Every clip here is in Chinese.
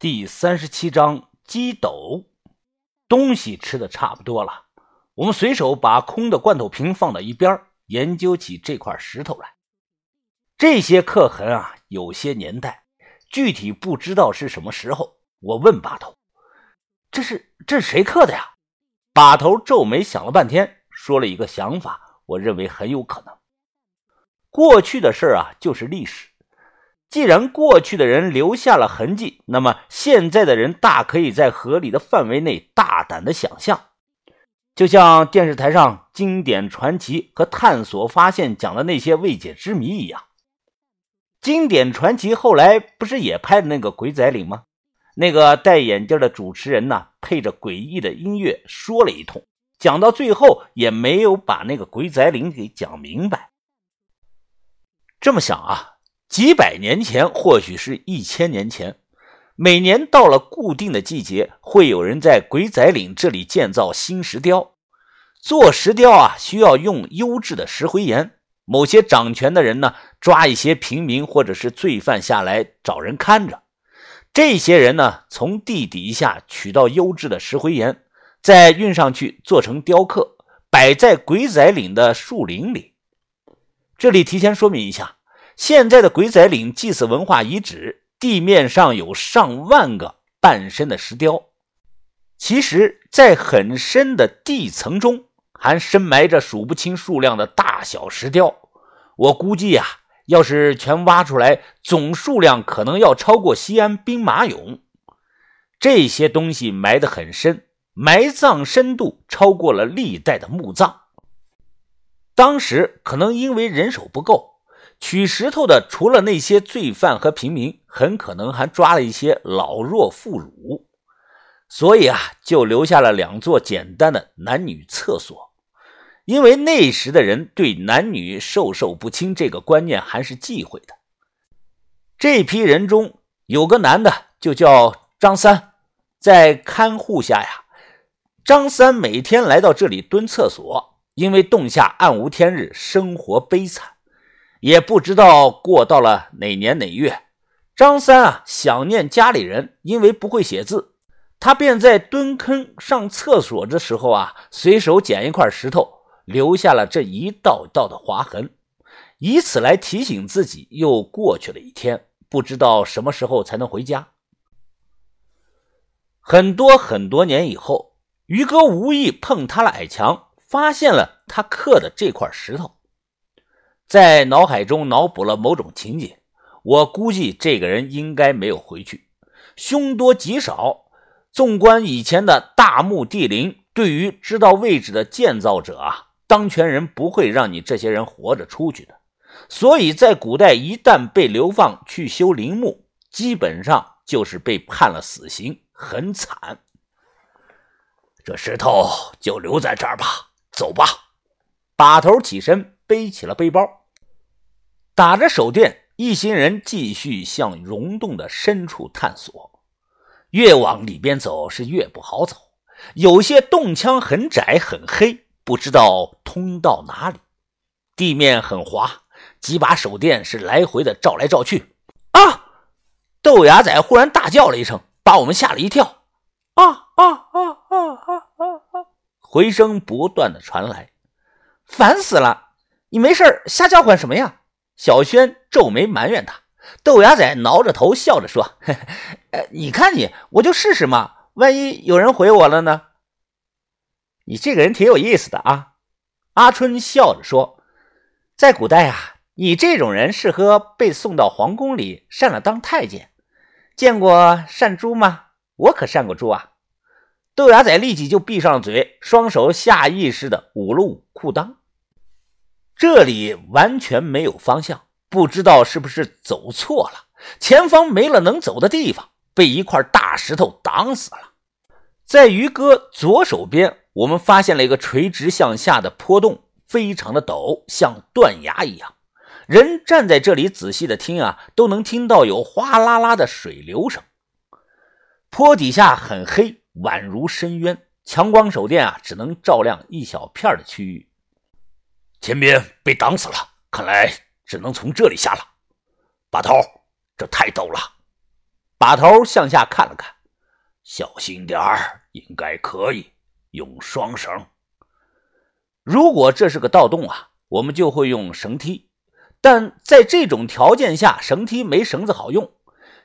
第三十七章鸡斗。东西吃的差不多了，我们随手把空的罐头瓶放到一边，研究起这块石头来。这些刻痕啊，有些年代，具体不知道是什么时候。我问把头：“这是这是谁刻的呀？”把头皱眉想了半天，说了一个想法，我认为很有可能。过去的事啊，就是历史。既然过去的人留下了痕迹，那么现在的人大可以在合理的范围内大胆的想象，就像电视台上经典传奇和探索发现讲的那些未解之谜一样。经典传奇后来不是也拍了那个鬼仔岭吗？那个戴眼镜的主持人呢，配着诡异的音乐说了一通，讲到最后也没有把那个鬼仔岭给讲明白。这么想啊。几百年前，或许是一千年前，每年到了固定的季节，会有人在鬼仔岭这里建造新石雕。做石雕啊，需要用优质的石灰岩。某些掌权的人呢，抓一些平民或者是罪犯下来找人看着。这些人呢，从地底下取到优质的石灰岩，再运上去做成雕刻，摆在鬼仔岭的树林里。这里提前说明一下。现在的鬼仔岭祭祀文化遗址地面上有上万个半身的石雕，其实，在很深的地层中还深埋着数不清数量的大小石雕。我估计呀，要是全挖出来，总数量可能要超过西安兵马俑。这些东西埋得很深，埋葬深度超过了历代的墓葬。当时可能因为人手不够。取石头的除了那些罪犯和平民，很可能还抓了一些老弱妇孺，所以啊，就留下了两座简单的男女厕所。因为那时的人对男女授受不亲这个观念还是忌讳的。这批人中有个男的，就叫张三，在看护下呀。张三每天来到这里蹲厕所，因为洞下暗无天日，生活悲惨。也不知道过到了哪年哪月，张三啊想念家里人，因为不会写字，他便在蹲坑上厕所的时候啊，随手捡一块石头，留下了这一道道的划痕，以此来提醒自己又过去了一天，不知道什么时候才能回家。很多很多年以后，于哥无意碰塌了矮墙，发现了他刻的这块石头。在脑海中脑补了某种情景，我估计这个人应该没有回去，凶多吉少。纵观以前的大墓地陵，对于知道位置的建造者啊，当权人不会让你这些人活着出去的。所以在古代，一旦被流放去修陵墓，基本上就是被判了死刑，很惨。这石头就留在这儿吧，走吧。把头起身，背起了背包。打着手电，一行人继续向溶洞的深处探索。越往里边走，是越不好走。有些洞腔很窄很黑，不知道通到哪里。地面很滑，几把手电是来回的照来照去。啊！豆芽仔忽然大叫了一声，把我们吓了一跳。啊啊啊啊啊啊！回声不断的传来，烦死了！你没事瞎叫唤什么呀？小轩皱眉埋怨他，豆芽仔挠着头笑着说：“ 呃，你看你，我就试试嘛，万一有人回我了呢？”你这个人挺有意思的啊。”阿春笑着说：“在古代啊，你这种人适合被送到皇宫里上了当太监。见过善猪吗？我可善过猪啊。”豆芽仔立即就闭上了嘴，双手下意识的捂了捂裤裆。这里完全没有方向，不知道是不是走错了。前方没了能走的地方，被一块大石头挡死了。在于哥左手边，我们发现了一个垂直向下的坡洞，非常的陡，像断崖一样。人站在这里仔细的听啊，都能听到有哗啦啦的水流声。坡底下很黑，宛如深渊，强光手电啊，只能照亮一小片的区域。前边被挡死了，看来只能从这里下了。把头，这太陡了。把头向下看了看，小心点儿，应该可以用双绳。如果这是个盗洞啊，我们就会用绳梯。但在这种条件下，绳梯没绳子好用，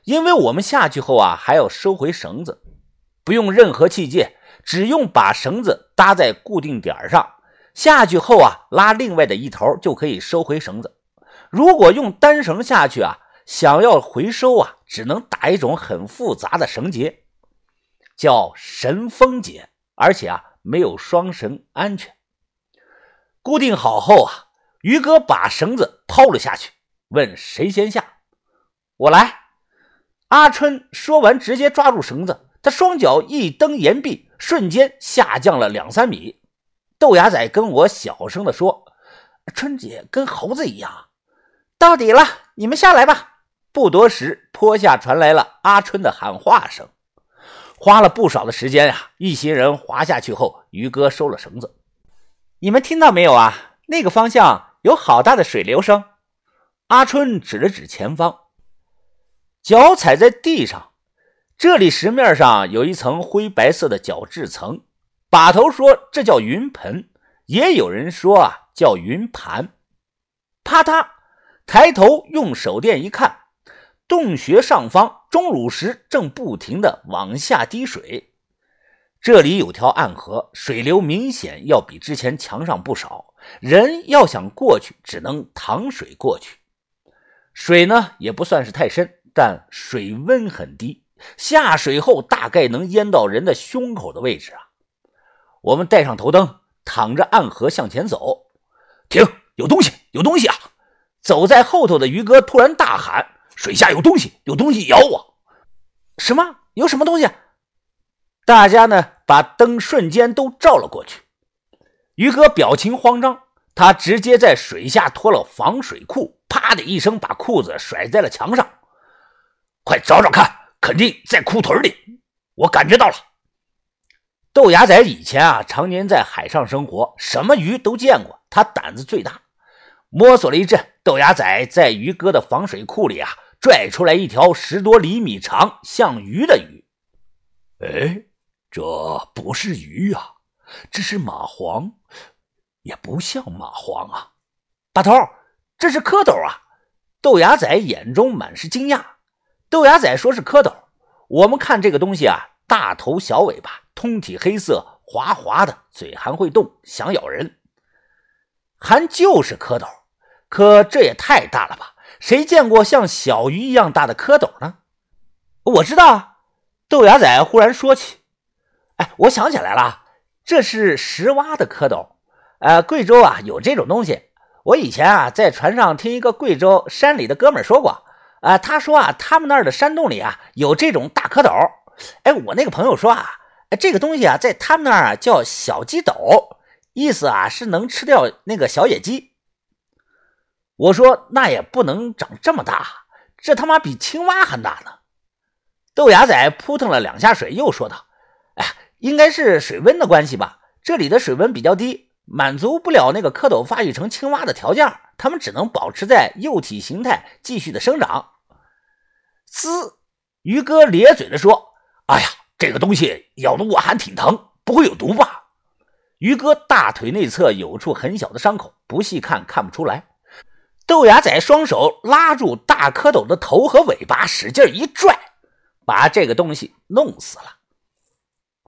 因为我们下去后啊还要收回绳子，不用任何器械，只用把绳子搭在固定点上，下去后啊拉另外的一头就可以收回绳子。如果用单绳下去啊，想要回收啊，只能打一种很复杂的绳结，叫神风结，而且啊没有双绳安全。固定好后啊。于哥把绳子抛了下去，问谁先下？我来。阿春说完，直接抓住绳子，他双脚一蹬岩壁，瞬间下降了两三米。豆芽仔跟我小声的说：“春姐跟猴子一样。”到底了，你们下来吧。不多时，坡下传来了阿春的喊话声。花了不少的时间呀，一行人滑下去后，于哥收了绳子。你们听到没有啊？那个方向。有好大的水流声，阿春指了指前方，脚踩在地上，这里石面上有一层灰白色的角质层。把头说这叫云盆，也有人说啊叫云盘。啪嗒，抬头用手电一看，洞穴上方钟乳石正不停的往下滴水。这里有条暗河，水流明显要比之前强上不少。人要想过去，只能淌水过去。水呢也不算是太深，但水温很低，下水后大概能淹到人的胸口的位置啊。我们带上头灯，躺着暗河向前走。停，有东西，有东西啊！走在后头的于哥突然大喊：“水下有东西，有东西咬我！”什么？有什么东西？大家呢，把灯瞬间都照了过去。于哥表情慌张，他直接在水下脱了防水裤，啪的一声把裤子甩在了墙上。快找找看，肯定在裤腿里。我感觉到了。豆芽仔以前啊，常年在海上生活，什么鱼都见过，他胆子最大。摸索了一阵，豆芽仔在鱼哥的防水库里啊，拽出来一条十多厘米长、像鱼的鱼。哎。这不是鱼啊，这是蚂蟥，也不像蚂蟥啊。把头，这是蝌蚪啊！豆芽仔眼中满是惊讶。豆芽仔说是蝌蚪，我们看这个东西啊，大头小尾巴，通体黑色，滑滑的，嘴还会动，想咬人。还就是蝌蚪，可这也太大了吧？谁见过像小鱼一样大的蝌蚪呢？我知道啊。豆芽仔忽然说起。哎，我想起来了，这是石蛙的蝌蚪。呃，贵州啊有这种东西。我以前啊在船上听一个贵州山里的哥们说过，啊，他说啊他们那儿的山洞里啊有这种大蝌蚪。哎，我那个朋友说啊，这个东西啊在他们那儿啊叫小鸡斗，意思啊是能吃掉那个小野鸡。我说那也不能长这么大，这他妈比青蛙还大呢。豆芽仔扑腾了两下水，又说道。哎应该是水温的关系吧，这里的水温比较低，满足不了那个蝌蚪发育成青蛙的条件，它们只能保持在幼体形态继续的生长。嘶，于哥咧嘴的说：“哎呀，这个东西咬的我还挺疼，不会有毒吧？”于哥大腿内侧有处很小的伤口，不细看看不出来。豆芽仔双手拉住大蝌蚪的头和尾巴，使劲一拽，把这个东西弄死了。